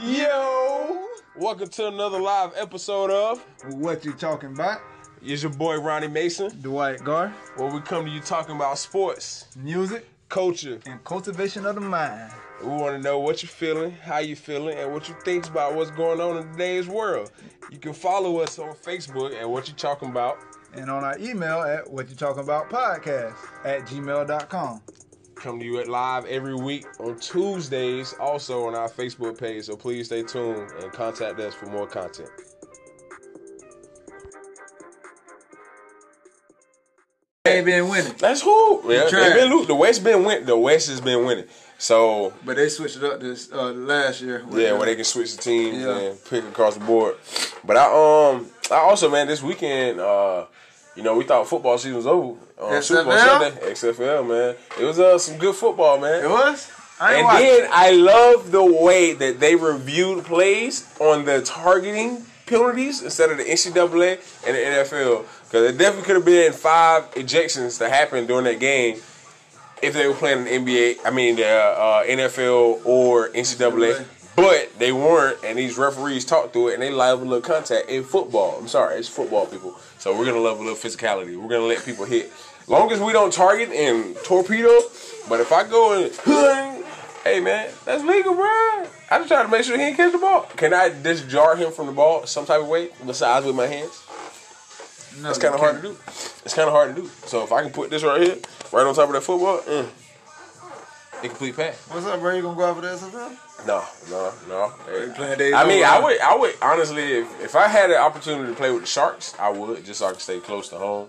Yo! Welcome to another live episode of What you talking about? It's your boy Ronnie Mason, Dwight Gar, where we come to you talking about sports, music, culture. and cultivation of the mind. We want to know what you're feeling, how you feeling, and what you think about what's going on in today's world. You can follow us on Facebook at What You Talking About. And on our email at what you talking about podcast at gmail.com. Come to you at live every week on Tuesdays, also on our Facebook page. So please stay tuned and contact us for more content. Ain't been winning. That's who. Yeah, they been lo- the West been win. The West has been winning. So But they switched it up this uh, last year. yeah, where they can switch the teams Yeah. and pick across the board. But I um I also man this weekend uh you know we thought football season was over. Um, Super Bowl XFL? Sunday, XFL man. It was uh some good football man. It was? I And then. I love the way that they reviewed plays on the targeting penalties instead of the NCAA and the NFL. Because it definitely could have been five ejections to happen during that game if they were playing the NBA, I mean the uh, NFL or NCAA. But they weren't, and these referees talked through it, and they liable to contact in football. I'm sorry, it's football, people. So we're gonna love a little physicality. We're gonna let people hit. Long as we don't target and torpedo, but if I go and hey man, that's legal, bro. I just try to make sure he ain't catch the ball. Can I just jar him from the ball some type of way besides with my hands? No, It's kind of hard to do. It's kind of hard to do. So if I can put this right here, right on top of that football, mm, incomplete pass. What's up, bro? You gonna go out for the XFL? No, no, no. They playing days I mean, I would, I would honestly, if, if I had the opportunity to play with the Sharks, I would just so I could stay close to home.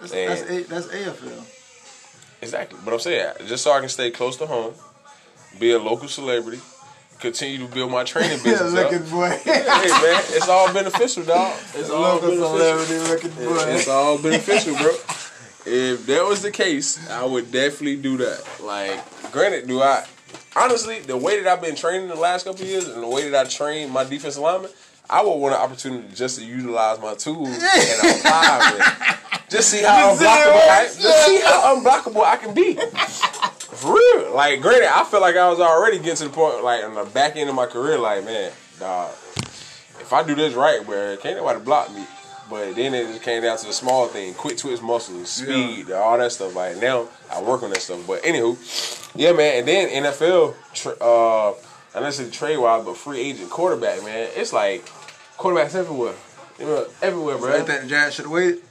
That's, And- that's, a, that's AFL. Exactly. But I'm saying just so I can stay close to home, be a local celebrity, continue to build my training business looking up. boy. Hey man, it's all beneficial, dog. It's all Local beneficial. celebrity looking boy. It's all beneficial, bro. If that was the case, I would definitely do that. Like, granted, do I honestly the way that I've been training the last couple of years and the way that I train my defensive lineman, I would want an opportunity just to utilize my tools and apply them. Just see how unblockable I, just see how unblockable I can be. For real. Like, granted, I feel like I was already getting to the point, like, in the back end of my career, like, man, dog, if I do this right, bro, can't nobody block me. But then it just came down to the small thing, quick twitch muscles, speed, all that stuff. Like, now I work on that stuff. But anywho, yeah, man. And then NFL, tra- uh, I know it's trade wise, but free agent quarterback, man, it's like quarterbacks everywhere. You know, everywhere, bro I think the Giants should have waited.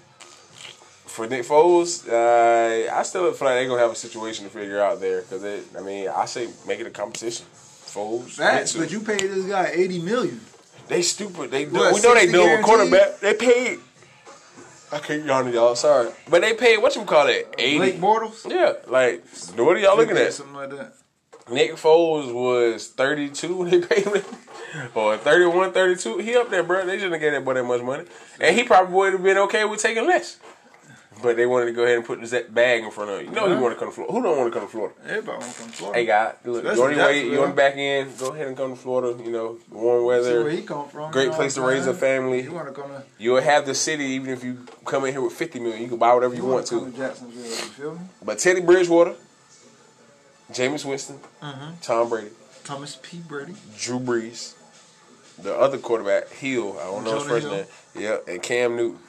for Nick Foles, uh, I still feel like they're gonna have a situation to figure out there because it. I mean, I say make it a competition. Foles, That's but you paid this guy eighty million. They stupid. They do, What, we know they 60 do with quarterback. They paid. I can't on y'all. Sorry, but they paid what you call it eighty. Blake Bortles. Yeah, like what are y'all looking at? Something like that. Nick Foles was 32 when they paid him. Or 31, 32. He up there, bro. They shouldn't have gave that boy that much money. And he probably would have been okay with taking less. But they wanted to go ahead and put this bag in front of. You know he want to come to Florida. Who don't want to come to Florida? Everybody want to come to Florida. Hey, guy, look, That's you on way, you the back end, go ahead and come to Florida. You know, warm See weather. where he come from. Great you place to raise a family. You want to come to? You'll have the city even if you come in here with 50 million. You can buy whatever you, You want want to come to Jacksonville? You feel me? But Teddy Bridgewater, Jameis Winston, Mm-hmm. Tom Brady, Thomas P. Brady. Drew Brees, the other quarterback, Hill, I don't know his first Hill. name. Yeah, and Cam Newton.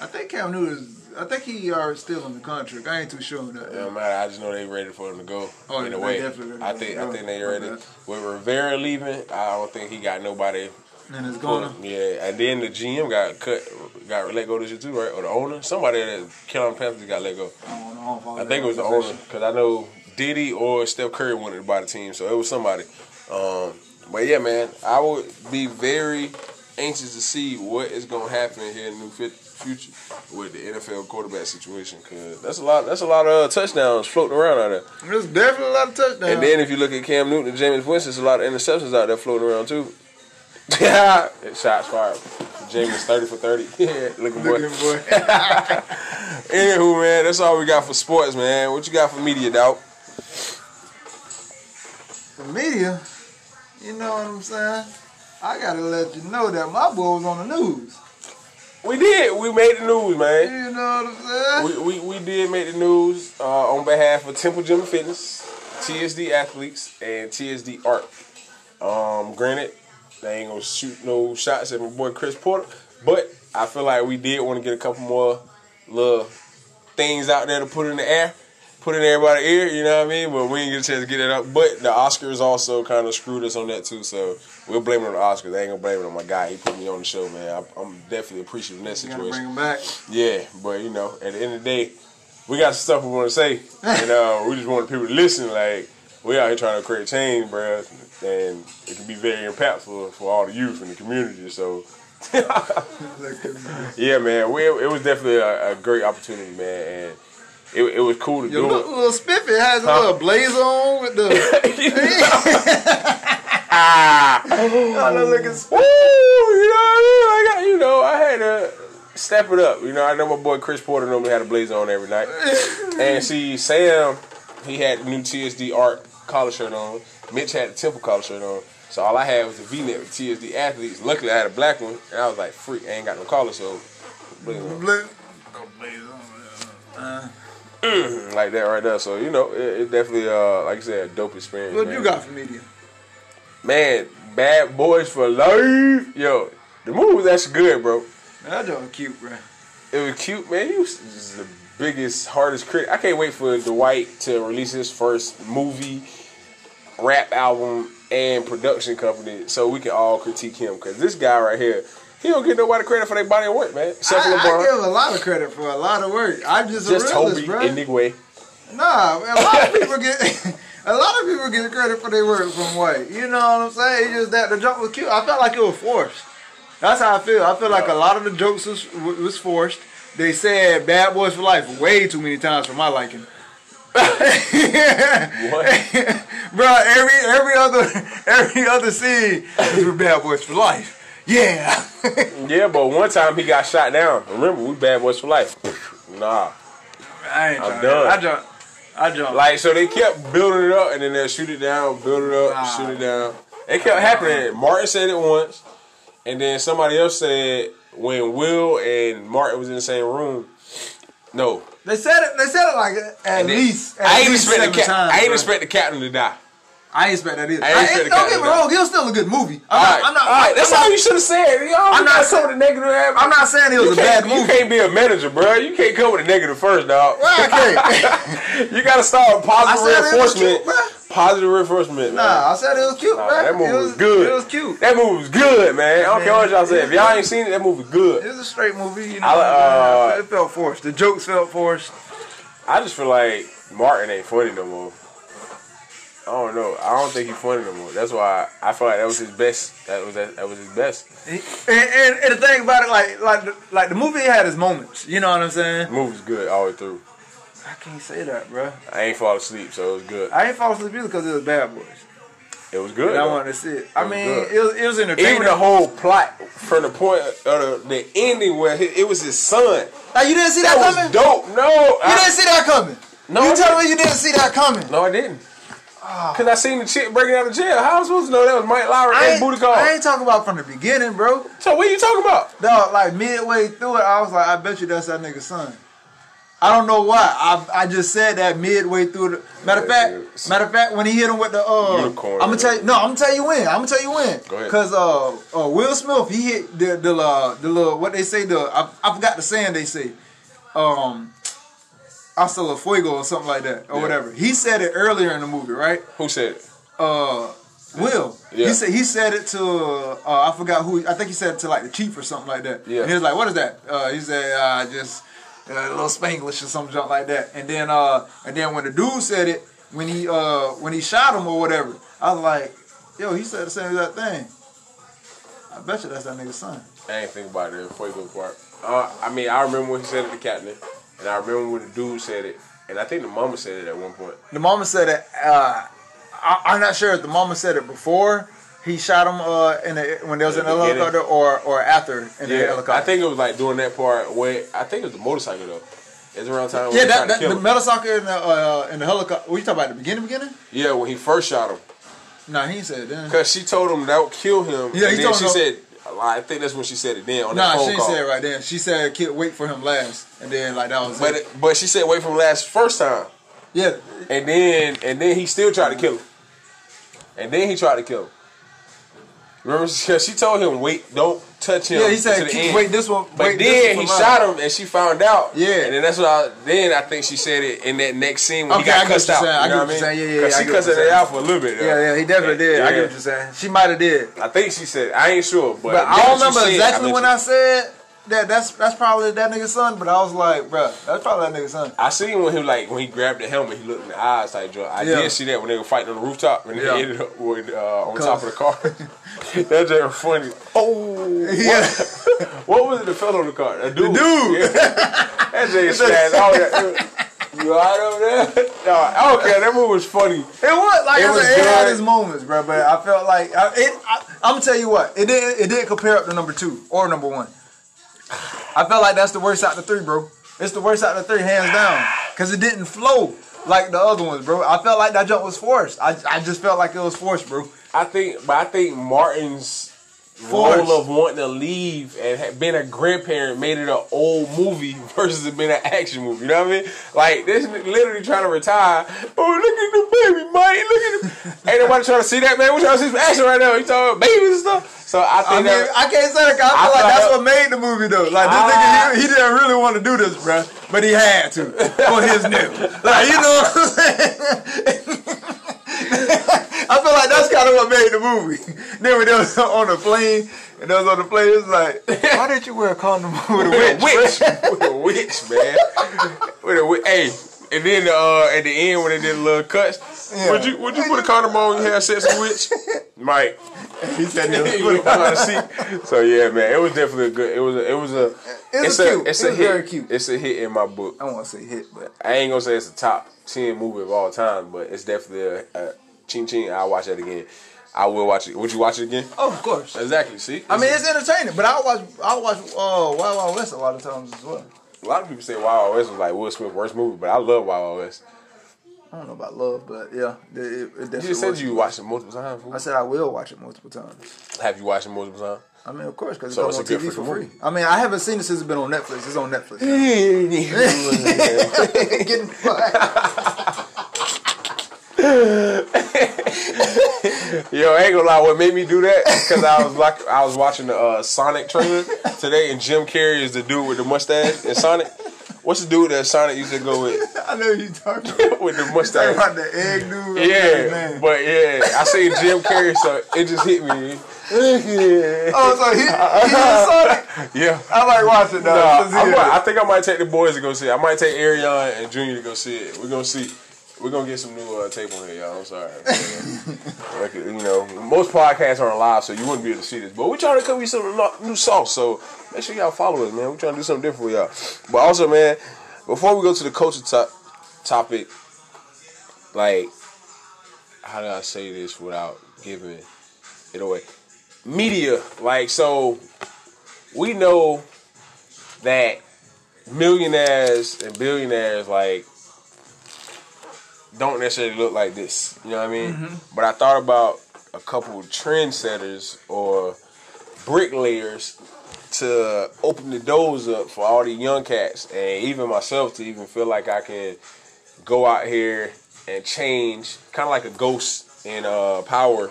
I think Cam Newton is. I think he are still in the contract. I ain't too sure on that. Don't matter. I just know they ready for him to go. Oh, in a way, I think I think they ready. Okay. With Rivera leaving, I don't think he got nobody. And it's going. Yeah, and then the GM got cut, got let go this year too, right? Or the owner, somebody at Carolina Panthers got let go. I don't know. I, I think it was the owner because I know Diddy or Steph Curry wanted to buy the team, so it was somebody. Um, but yeah, man, I would be very anxious to see what is going to happen here in new fit- future with the NFL quarterback situation because that's a lot. That's a lot of uh, touchdowns floating around out there. There's definitely a lot of touchdowns. And then if you look at Cam Newton and Jameis Winston, there's a lot of interceptions out there floating around too. Yeah, shots fired. Jameis thirty for thirty. Yeah, looking boy. Looking boy. Anywho, man, that's all we got for sports, man. What you got for media, dog? the media, you know what I'm saying? I gotta let you know that my boy was on the news. We did. We made the news, man. You know what I'm saying? We, we, we did make the news uh, on behalf of Temple Gym and Fitness, TSD Athletes, and TSD Art. Um, granted, they ain't gonna shoot no shots at my boy Chris Porter. But I feel like we did want to get a couple more little things out there to put in the air, put in everybody's ear. You know what I mean? But we didn't get a chance to get it up. But the Oscars also kind of screwed us on that too. So we'll blame it on the Oscars. I ain't gonna blame it on my guy. He put me on the show, man. I, I'm definitely appreciative in that You gotta bring situation. him back. Yeah, but you know, at the end of the day, we got some stuff we want to say, and uh, we just want people to listen. Like we out here trying to create change, bro, and it can be very impactful for all the youth in the community. So, yeah, man, we, it was definitely a, a great opportunity, man, and it, it was cool to Yo, do look, it. little Spiffy has a little blazer on with the. ah, I know, look at woo, you know, what I mean? I you know, I had to step it up. You know, I know my boy Chris Porter normally had a blazer on every night. And see, Sam, he had the new TSD Art collar shirt on. Mitch had the Temple collar shirt on. So all I had was a V-neck with TSD athletes. Luckily, I had a black one, and I was like, freak, I ain't got no collar, so. Blazer on. like that right there. So you know, it, it definitely, uh, like I said, a dope experience. What man. you got for media? Man, Bad Boys for Life. Yo, the movie was actually good, bro. Man, that joint cute, bro. It was cute, man. He was just the biggest, hardest critic. I can't wait for Dwight to release his first movie, rap album, and production company so we can all critique him. Because this guy right here, he don't get nobody credit for their body of work, man. Except for I, I give a lot of credit for a lot of work. I'm just, just a realist, Toby bro. and Nick Way. Nah, a lot of people get a lot of people get credit for their work from White. You know what I'm saying? It's just that the joke was cute. I felt like it was forced. That's how I feel. I feel like a lot of the jokes was, was forced. They said "Bad Boys for Life" way too many times for my liking. What? Bro, every every other every other scene was for Bad Boys for Life. Yeah. yeah, but one time he got shot down. Remember, we Bad Boys for Life. nah. I ain't I'm trying done. I jumped. I jumped. Like, so they kept building it up and then they'll shoot it down, build it up, Nah. shoot it down. It kept happening. Martin said it once, and then somebody else said when Will and Martin was in the same room. No. they said it. They said it like at And then- least. At I ain't least expect the cap- times, I ain't bro. expect the captain to die. I ain't expect that either. I ain't I expect ain't, the don't get me to wrong. It was still a good movie. I'm All not. right, I'm not. all right. That's I'm all not, you should have said. You I'm not saying- the negative. I'm not saying it was You a bad can't, you can't be a manager, bro. You can't come with a negative first, dog. Well, I can't. you gotta start with positive was reinforcement. cute. Positive reinforcement, man. Nah, I said it was cute, Nah, that movie it was, good. It was cute. That movie was good, man. I don't care what y'all say. If y'all ain't seen it, that movie good. It was a straight movie. You know, I, uh, it felt forced. The jokes felt forced. I just feel like Martin ain't funny no more. I don't know. I don't think he's funny no more. That's why I feel like that was his best. That was that, that was his best. And, and, and the thing about it, like, like, the, like the movie had its moments. You know what I'm saying? The movie was good all the way through. I can't say that, bro. I ain't fall asleep, so it was good. I ain't fall asleep either because it was Bad Boys. It was good. And I wanted to see it. I was mean, good. it was, it was entertaining. Even the whole plot from the point of the, the ending where he, it was his son. Like, you didn't see That that, was coming? dope. No, You I, didn't see that coming. No, you I tell me you didn't see that coming. no, I didn't. Cause I seen the chick breaking out of jail. How am I supposed to know that was Mike Lowrey I and ain't, Booty Call? I ain't talking about from the beginning, bro. So what are you talking about? Dog, like midway through it, I was like, I bet you that's that nigga's son. I don't know why. I I just said that midway through the matter of Yeah, fact, matter of fact, when he hit him with the uh Unicorn, I'm gonna tell you no, I'm gonna tell you when. I'm gonna tell you when. Go ahead. Cause uh, uh Will Smith he hit the the uh, the little what they say the I, I forgot the saying they say. Um Hasta la Fuego or something like that or Yeah. whatever. He said it earlier in the movie, right? Who said it? uh Will. Yeah. He said he said it to uh, I forgot who I think he said it to like the chief or something like that. Yeah. And he was like, "What is that?" Uh, he said, uh, "Just uh, a little Spanglish or some junk like that." And then uh and then when the dude said it when he uh when he shot him or whatever, I was like, "Yo, he said the same exact thing." I bet you that's that nigga's son. I ain't think about it. Fuego part. Uh, I mean, I remember when he said it to Captain, and I remember when the dude said it, and I think the mama said it at one point. The mama said it. Uh, I, I'm not sure if the mama said it before he shot him uh, in the, when there was In an the helicopter or or after in the helicopter. I think it was like doing that part where I think it was the motorcycle though. It's around time Yeah, that, that the motorcycle in the uh, in the helicopter. What you talking about? The beginning, beginning? Yeah, when he first shot him, Nah, he said it then. cause she told him that would kill him. Yeah, he and told she him- said, I think that's when she said it then on Nah, that she phone ain't call. said it right then. She said, "Kid, wait for him last," and then like that was But it, but she said wait for him last first time, Yeah, and then and then he still tried to kill him, and then he tried to kill him. Remember, she, told him, "Wait, don't touch him." Yeah, he said, the end." wait, this one- But then he shot him, and she found out. Yeah. and then that's what. I, then I think she said it in that next scene when Okay, he got what cussed out. saying. I You know what what I you're mean? saying. Yeah, yeah, yeah, she cussed it out for a little bit. though. Yeah, yeah, he definitely did. I get what you're saying. She might have did. I think she said. I ain't sure, but, But I don't remember said. exactly when I said that. That's that's probably that nigga's son. But I was like, bruh, that's probably that nigga's son. I seen when he like when he grabbed the helmet, he looked in the eyes like joint. I Yeah. did see that when they were fighting on the rooftop and Yeah. they ended up with, uh, on top of the car. that just funny. Oh, Yeah. what was it? The fellow on the car, a dude. dude. Yeah. that just spazzed all that. You alright over there? No, I don't care. That movie was funny. It was like It I was said, it had its moments, bro. But I felt like I, it. I, I'm gonna tell you what, it didn't. It didn't compare up to number two or number one. I felt like that's the worst out of the three, bro. It's the worst out of the three, hands down, because it didn't flow like the other ones, bro. I felt like that jump was forced. I, I just felt like it was forced, bro. I think, but I think Martin's Force. role of wanting to leave and being a grandparent made it an old movie versus it being an action movie. You know what I mean? Like this nigga literally trying to retire. Oh, look at the baby, Mike. Look at him. Ain't nobody trying to see that man. We trying to see some action right now. He talking about babies and stuff. So I think I mean, that. I can't say that. I I feel like that's what made the movie though. Like this Ah. nigga, he, he didn't really want to do this, bro, but he had to for his nigga. Like you know what I'm saying? I feel like that's kind of what made the movie. Then when they was on the plane and they was on the plane, it was like, why didn't you wear a condom with a with a witch? witch, with a witch, man. with a witch. Hey, and then uh, at the end when they did a little cuts, Yeah. would you would you put a condom on when you have sex with a witch, Mike? He said, know how to see. So yeah, man, it was definitely a good. It was a, it was a. It was it's cute. A, it's It a was hit. very cute. It's a hit in my book. I don't want to say hit, but I ain't gonna say it's a top ten movie of all time, but it's definitely a, a ching ching. I'll watch that again. I will watch it. Would you watch it again? oh, of course. Exactly. See, I mean, it's entertaining, but I watch I watch uh, Wild Wild West a lot of times as well. a lot of people say Wild Wild West was like Will Smith's worst movie, but I love Wild Wild West. I don't know about love, but yeah, it, it, it definitely You just said you watched it multiple times. I said I will watch it multiple times. Have you watched it multiple times? I mean, of course, because So on it's good TV for free. movie. I mean, I haven't seen it since it's been on Netflix. It's on Netflix. Getting Yo, I ain't gonna lie. What made me do that? Because I was like, I was watching the uh, Sonic trailer today, and Jim Carrey is the dude with the mustache in Sonic. What's the dude that Sonic used to go with I know you talking about, with the mustache? about the egg dude. Yeah, man. but yeah, I seen Jim Carrey, so it just hit me. oh, so he, he Sonic. Yeah. I like watching Nah, that. I, might, I think I might take the boys to go see it. I might take Arion and Junior to go see it. We're gonna see. We're gonna get some new uh, tape on here, y'all. I'm sorry. like, you know, most podcasts aren't live, so you wouldn't be able to see this. But we're trying to come with some new sauce, so make sure y'all follow us, man. We're trying to do something different for y'all. But also, man, before we go to the culture top topic, like, how do I say this without giving it away? Media, like, so we know that millionaires and billionaires like don't necessarily look like this. You know what I mean? But I thought about a couple trendsetters or bricklayers to open the doors up for all the young cats and even myself to even feel like I can go out here and change kind of like a ghost in uh power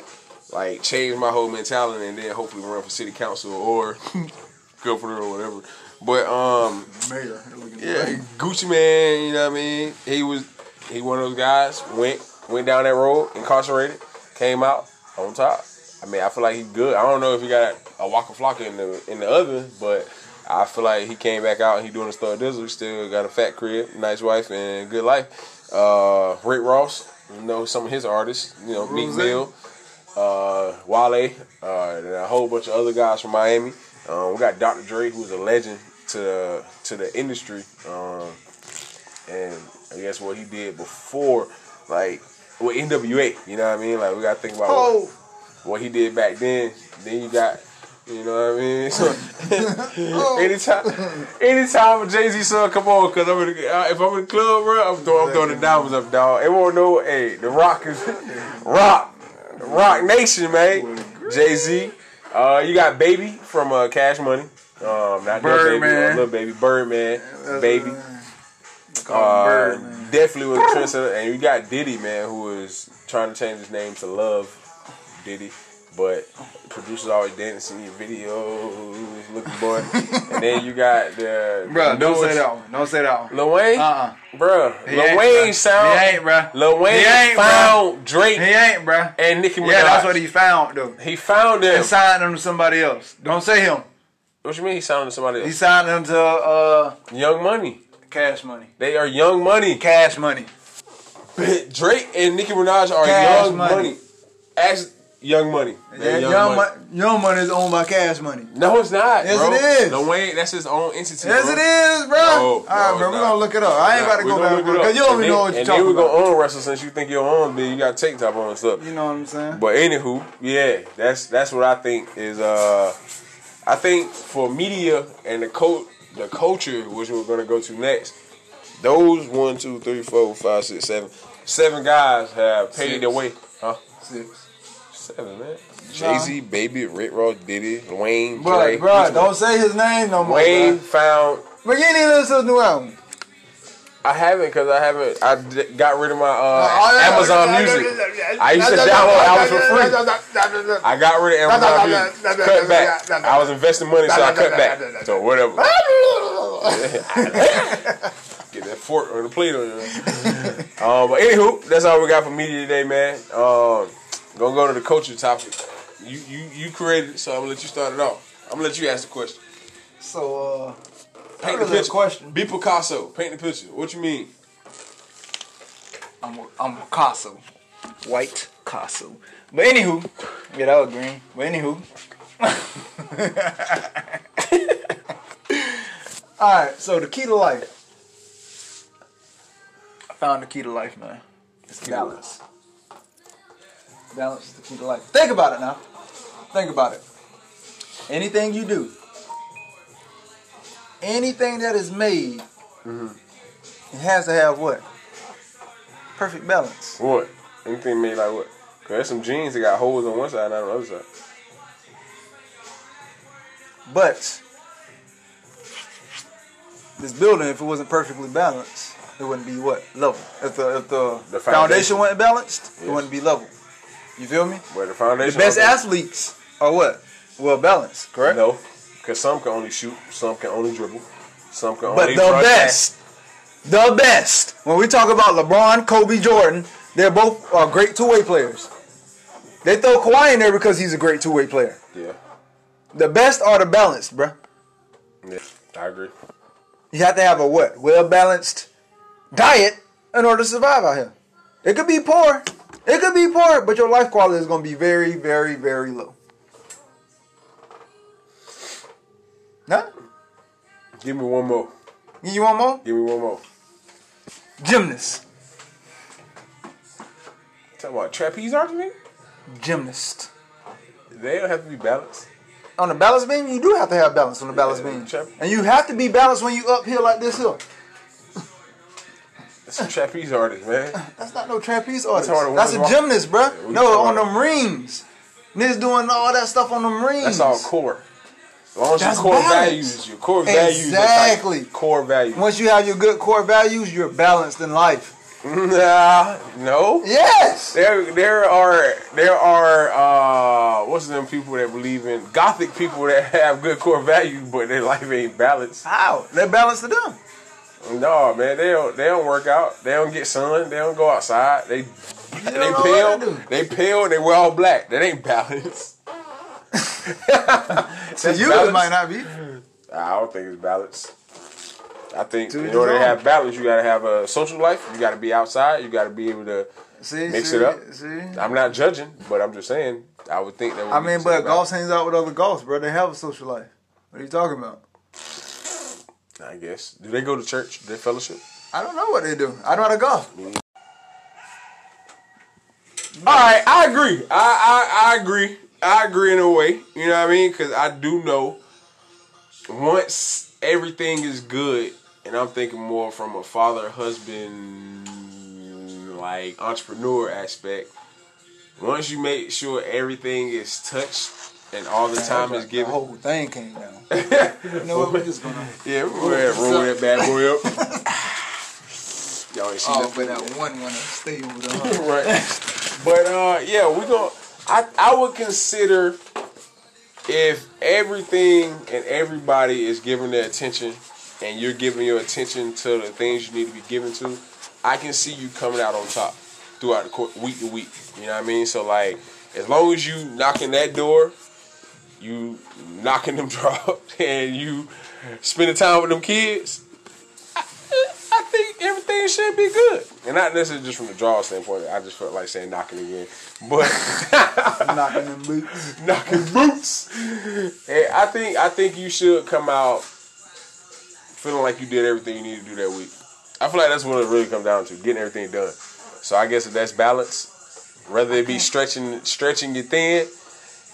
like change my whole mentality and then hopefully run for city council or governor or whatever but um Mayor. yeah, Gucci Mane, you know what I mean? He was he one of those guys, went went down that road, incarcerated, came out on top. I mean, I feel like he's good. I don't know if he got a Waka Flocka in the in the oven, but I feel like he came back out and he doing the Star Dizzle. He still got a fat crib, nice wife, and good life. Uh, Rick Ross, you know some of his artists, you know Meek. Mill, uh, Wale, uh, and a whole bunch of other guys from Miami. Um, we got Dr. Dre, who's a legend to the, to the industry, um, and I guess what he did before, like with NWA. You know what I mean? Like we got to think about what, Oh, what he did back then. Then you got. You know what I mean? So, oh. anytime, anytime Jay Z song come on, cause I'm in the, uh, if I'm in the club, bro, I'm throwing, I'm throwing the diamonds up, dog. Everyone know, hey, the Rock is Rock, Roc Nation, man. Jay Z. Uh, you got Baby from uh, Cash Money. Um, not Birdman, baby, Birdman. uh, little baby, Birdman, Baby. Uh, definitely with a and you got Diddy, man, who was trying to change his name to Love Diddy, but producers always dancing in your videos, looking boy. and then you got the Bro, don't say that one. Don't say that one. Lil Wayne, Uh-uh. bruh. He Lil Wayne sound. He ain't, bruh. Lil Wayne He ain't, found Drake He ain't, bruh. and Nicki Minaj. Yeah, that's what he found, though. he found them. And signed him to somebody else. Don't say him. What you mean he sounded to somebody else? He signed him to uh, Young Money. Cash Money. They are Young Money. Cash Money. Drake and Nicki Minaj are Cash Young Money. Money. Ask Young Money. They're Yeah, young, young, money. Money. young Money is owned by Cash Money. No, it's not. Yes, bro. it is. Lil Wayne, that's his own entity. Yes, bro. it is, bro. No, All right, bro. We're gonna look it up. I ain't about to go back because you don't even know then- what you're And talking then we're about. gonna own wrestle since you think you're on, then you got TikTok on and stuff. You know what I'm saying? But anywho, yeah, that's that's what I think is. uh I think for media and the co- the culture, which we're gonna go to next, those one, two, three, four, five, six, seven, seven guys have paid Six. their way. Huh? Six. Seven, man. Jay Z, Baby, Rick Ross, Diddy, Wayne, Bro, Dre. bro, don't say his name no more. Wayne Bro. found. But you ain't even listen to his new album. I haven't because I haven't. I d- got rid of my uh, Oh, yeah, Amazon yeah, Music. I used to yeah, yeah, download albums for free. I got rid of Amazon Music. Cut back. I was investing money, so I cut back. So whatever. Get that fork or the plate on you. um, but anywho, that's all we got for media today, man. Um, gonna go to the culture topic. You you you created it, so I'm gonna let you start it off. I'm gonna let you ask the question. So, uh, Paint the picture. question. Be Picasso. Paint the picture. What you mean? I'm a, I'm Picasso. White Picasso. But anywho, yeah, that was green. But anywho. Alright, so the key to life. I found the key to life, man. It's balance. Balance is the key to life. Think about it now. Think about it. Anything you do, anything that is made, it has to have what? Perfect balance. What? Anything made like what? Cause there's some jeans that got holes on one side and not on the other side. But this building, if it wasn't perfectly balanced, it wouldn't be what level. If the if the, The foundation. foundation. wasn't balanced, it wouldn't be level. You feel me? Where the foundation. The best athletes are what? Well balanced, correct? No, because some can only shoot, some can only dribble, some can only. But the broadcast. best, the best. When we talk about LeBron, Kobe, Jordan, they're both uh, great two-way players. They throw Kawhi in there because he's a great two-way player. Yeah, The best are the balanced, bruh. yeah, I agree. You have to have a what? Well balanced diet in order to survive out here. It could be poor. It could be poor, but your life quality is going to be very, very, very low. Huh? Give me one more. Give you want more? Give me one more. Gymnast. Talking about trapeze argument? Gymnast. They don't have to be balanced. On the balance beam, you do have to have balance on the balance Yeah, beam. trap- And you have to be balanced when you uphill like this hill. That's a trapeze artist, man. That's not no trapeze artist. the That's a gymnast, bruh. Yeah, no, on them rings. Niggas doing all that stuff on them rings. That's all core. Long as your core balance. values, your core values. Exactly. Core values. Once you have your good core values, you're balanced in life. Nah, no. Yes. There, there are, there are, uh, what's them people that believe in gothic people that have good core values, but their life ain't balanced. How? They're balanced to them. No, man, they don't, they don't work out. They don't get sun. They don't go outside. They, they pale. they pale. They wear all black. That ain't balanced. To you, balanced. it might not be. I don't think it's balanced. I think To in order to have balance, you got to have a social life. You got to be outside. You got to be able to. See, Mix see, it up. See. I'm not judging, but I'm just saying. I would think that. Would I mean, but golf hangs out with other golfs, bro. They have a social life. What are you talking about? I guess. Do they go to church? Do they fellowship? I don't know what they do. I know how to golf. All right, I agree. I, I I agree. I agree in a way. You know what I mean? Because I do know once everything is good, and I'm thinking more from a father, husband, like entrepreneur aspect. Once you make sure everything is touched and all the time is given, The whole thing came down. you know what? We're just gonna. yeah, we're gonna roll that bad boy up. Y'all ain't see Oh, that. but that one wanna stay over the right. But uh, yeah, we going I I would consider if everything and everybody is giving their attention and you're giving your attention to the things you need to be given to, I can see you coming out on top throughout the court, week to week. You know what I mean? So like, as long as you knocking that door, you knocking them drops, and you spending time with them kids, I think everything should be good. And not necessarily just from the draw standpoint. I just felt like saying knocking again, but knocking them boots. knocking boots. Hey, I think I think you should come out feeling like you did everything you need to do that week. I feel like that's what it really comes down to, getting everything done. So I guess if that's balance, whether it be stretching stretching your thin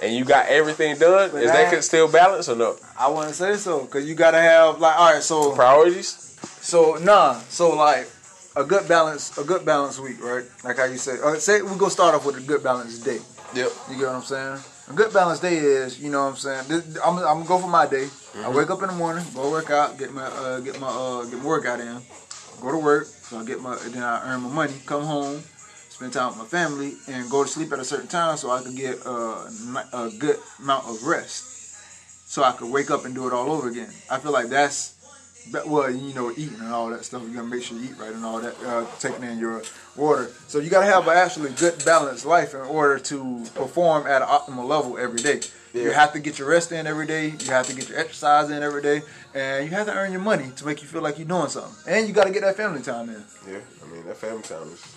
and you got everything done, But is I- that still balance or no? I wouldn't say so because you gotta have like all right. So Priorities? So nah. So like a good balance, a good balance week, right? Like how you say. Uh, say we go start off with a good balance day. Yep. You get what I'm saying? A good balance day is, you know what I'm saying. This, I'm, I'm gonna go for my day. I wake up in the morning, go work out, get my uh, get my uh, get my workout in, go to work. So I get my then I earn my money, come home, spend time with my family, and go to sleep at a certain time so I can get uh, a good amount of rest. So I could wake up and do it all over again. I feel like that's well, you know, eating and all that stuff. You gotta make sure you eat right and all that. Uh, taking in your water. So you gotta have an actually good balanced life in order to perform at an optimal level every day. You have to get your rest in every day. You have to get your exercise in every day, and you have to earn your money to make you feel like you're doing something. And you gotta get that family time in. Yeah. I mean that family time is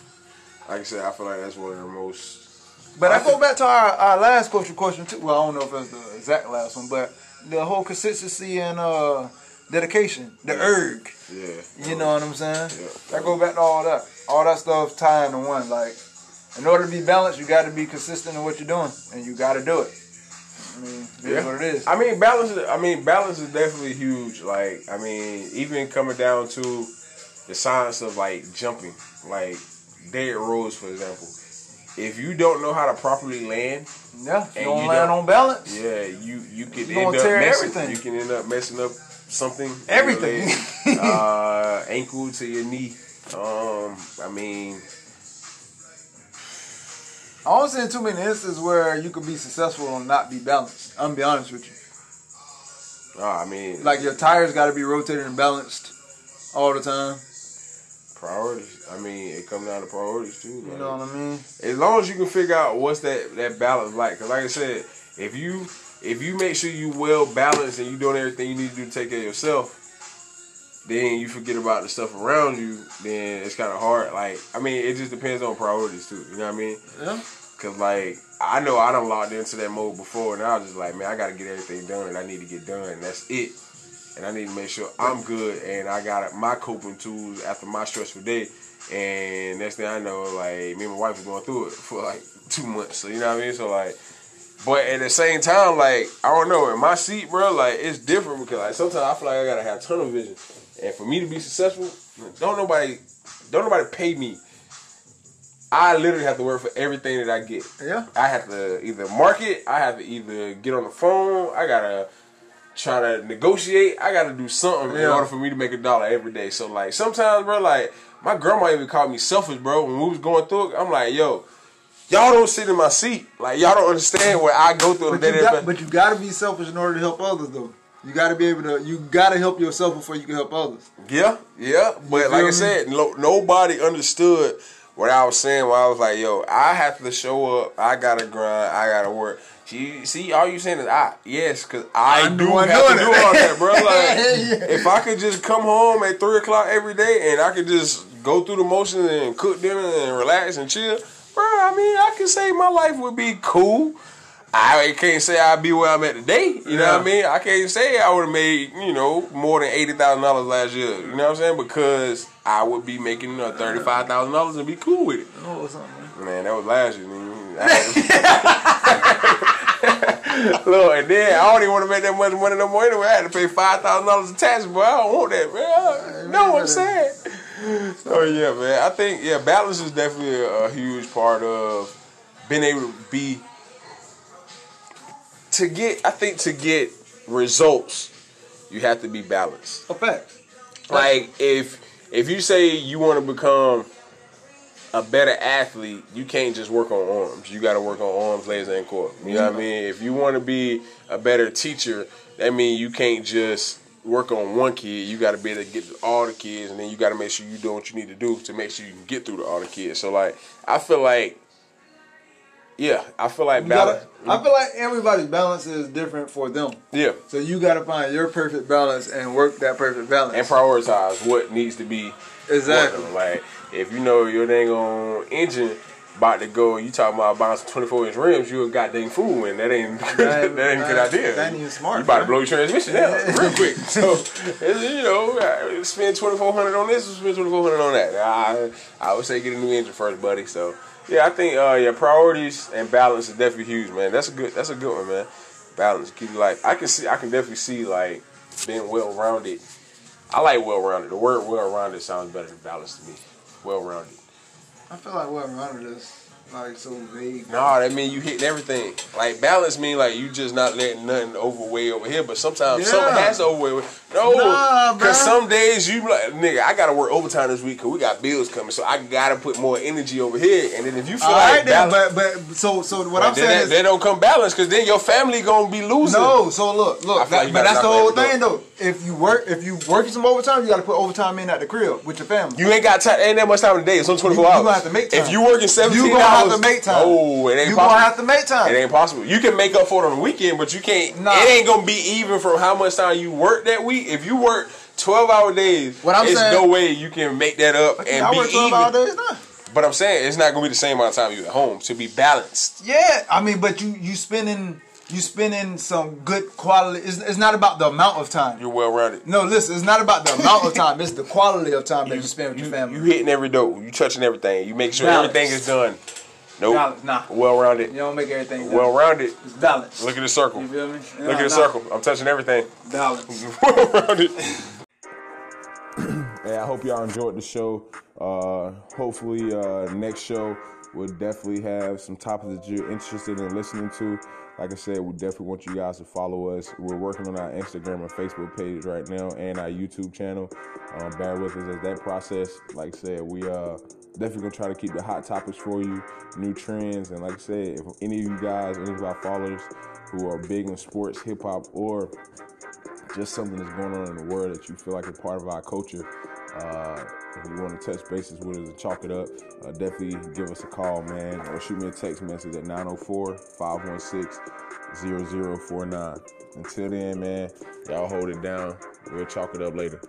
like I said, I feel like that's one of the most But I go back to our, our last question question too. Well, I don't know if it's the exact last one, but the whole consistency and uh, dedication, the erg. yeah. You know what I'm saying? Yeah. I go back to all that. All that stuff tie into one. Like, in order to be balanced, you got to be consistent in what you're doing, and you got to do it. I mean, Yeah. what it is. I mean, balance. Is, I mean, balance is definitely huge. Like, I mean, even coming down to the science of like jumping, like dead rows, for example. If you don't know how to properly land, yeah, you don't you land don't- on balance. yeah, you you could You end up messing. everything. You can end up messing up something. Everything. leg. uh, ankle to your knee. Um, I mean, I don't see too many instances where you could be successful and not be balanced. I'm gonna be honest with you. uh, I mean, Like your tires got to be rotated and balanced all the time. priorities. I mean, it comes down to priorities too. You know what I mean? as long as you can figure out what's that that balance like. Because like I said, if you if you make sure you well balanced and you're doing everything you need to do to take care of yourself, then you forget about the stuff around you. Then it's kind of hard. Like I mean, it just depends on priorities too. You know what I mean? Yeah. Cause like I know I don't locked into that mode before, and I was just like, man, I gotta get everything done and I need to get done. And that's it. And I need to make sure I'm good, and I got my coping tools after my stressful day. And next thing I know, like me and my wife was going through it for like two months. So you know what I mean? So like, but at the same time, like I don't know, in my seat, bro, like it's different because like sometimes I feel like I gotta have tunnel vision, and for me to be successful, don't nobody, don't nobody pay me. I literally have to work for everything that I get. Yeah. I have to either market, I have to either get on the phone, I gotta try to negotiate, I gotta do something in order for me to make a dollar every day. So like sometimes, bro, like my grandma even called me selfish, bro. When we was going through it, I'm like, yo, y'all don't sit in my seat. Like y'all don't understand what I go through. But you, got, but you got to be selfish in order to help others, though. You got to be able to. You got to help yourself before you can help others. Yeah, yeah. But like I said, no, nobody understood what I was saying. When I was like, "Yo, I have to show up. I gotta grind. I gotta work." She, see, all you saying is I. Yes, because I I'm do have to doing do all that, bro. Like, Yeah. if I could just come home at three o'clock every day and I could just go through the motions and cook dinner and relax and chill, bro. I mean, I can say my life would be cool. I can't say I'd be where I'm at today. You know what I mean? I can't say I would have made, you know, more than eighty thousand dollars last year. You know what I'm saying? Because I would be making thirty five thousand dollars and be cool with it. Oh, something. Man, that was last year. nigga. Look, and then I don't even want to make that much money no more anyway. I had to pay five thousand dollars in taxes, but I don't want that, man. You know what I'm saying? So yeah, man. I think yeah, balance is definitely a, a huge part of being able to be to get. I think to get results, you have to be balanced. A fact. Like if if you say you want to become a better athlete, you can't just work on arms. You got to work on arms, legs, and core. You know what I mm-hmm. mean? If you want to be a better teacher, that means you can't just work on one kid. You got to be able to get to all the kids, and then you got to make sure you do what you need to do to make sure you can get through to all the kids. So like, I feel like, yeah, I feel like You gotta- balance. I feel like everybody's balance is different for them. Yeah, So you got to find your perfect balance and work that perfect balance. and prioritize what needs to be exactly. working. Like if you know your dang on engine about to go, you talking about buying some 24 inch rims, you a goddamn fool, and that ain't that, That- ain't a good idea. that ain't even smart, You about to blow your transmission down real quick. So you know, spend 2400 on this, spend 2400 on that. I I would say get a new engine first, buddy. So yeah, I think uh, yeah, priorities and balance is definitely huge, man. That's a good that's a good one, man. Balance keep like I can see I can definitely see like being well rounded. I like well rounded. The word well rounded sounds better than balanced to me. Well rounded. I feel like well rounded is like so vague. No, that mean you hitting everything. Like balance mean like you just not letting nothing overweigh over here. But sometimes Yeah. something has to overweigh. No, Nah, because bruh. some days you like nigga, I gotta work overtime this week because we got bills coming, so I gotta put more energy over here. And then if you feel All like right, then, but but so so what I'm saying that- is they don't come balanced because then your family gonna be losing. no. So look, look, feel like but that's the whole thing though. If you work, if you working some overtime, you got to put overtime in at the crib with your family. You ain't got time. Ain't that much time in the day. It's only twenty four hours. you gonna have to make time. If you working seventeen You gonna have to make time. Oh, it ain't you possible. gonna have to make time. It ain't possible. You can make up for it on the weekend, but you can't. Nah. It ain't gonna be even from how much time you work that week. If you work twelve hour days, What I'm it's saying- no way you can make that up and I be work 12 even. hour days now. But I'm saying it's not gonna be the same amount of time you at home to be balanced. Yeah, I mean, but you you spending you spending some good quality. It's, it's not about the amount of time. You're well rounded. No, listen, it's not about the amount of time. It's the quality of time that you spend with You, your family. you hitting every door. You touching everything. You make sure Balance. everything is done. Nope. Balance, nah. Well rounded. You don't make everything Well rounded. It's balanced. Look at the circle. You feel me? Look at the circle. I'm touching everything. Balance. well rounded. Hey, I hope y'all enjoyed the show. Uh, hopefully, uh, next show will definitely have some topics that you're interested in listening to. Like I said, we definitely want you guys to follow us. We're working on our Instagram and Facebook page right now, and our YouTube channel. Um, bear with us as that process. Like I said, we uh definitely gonna try to keep the hot topics for you, new trends, and like I said, if any of you guys, any of our followers who are big in sports, hip hop, or just something that's going on in the world that you feel like a part of our culture. Uh, if you want to touch bases with us and chalk it up, uh, definitely give us a call, man, or shoot me a text message at 904 516 0049. Until then, man, y'all hold it down. We'll chalk it up later.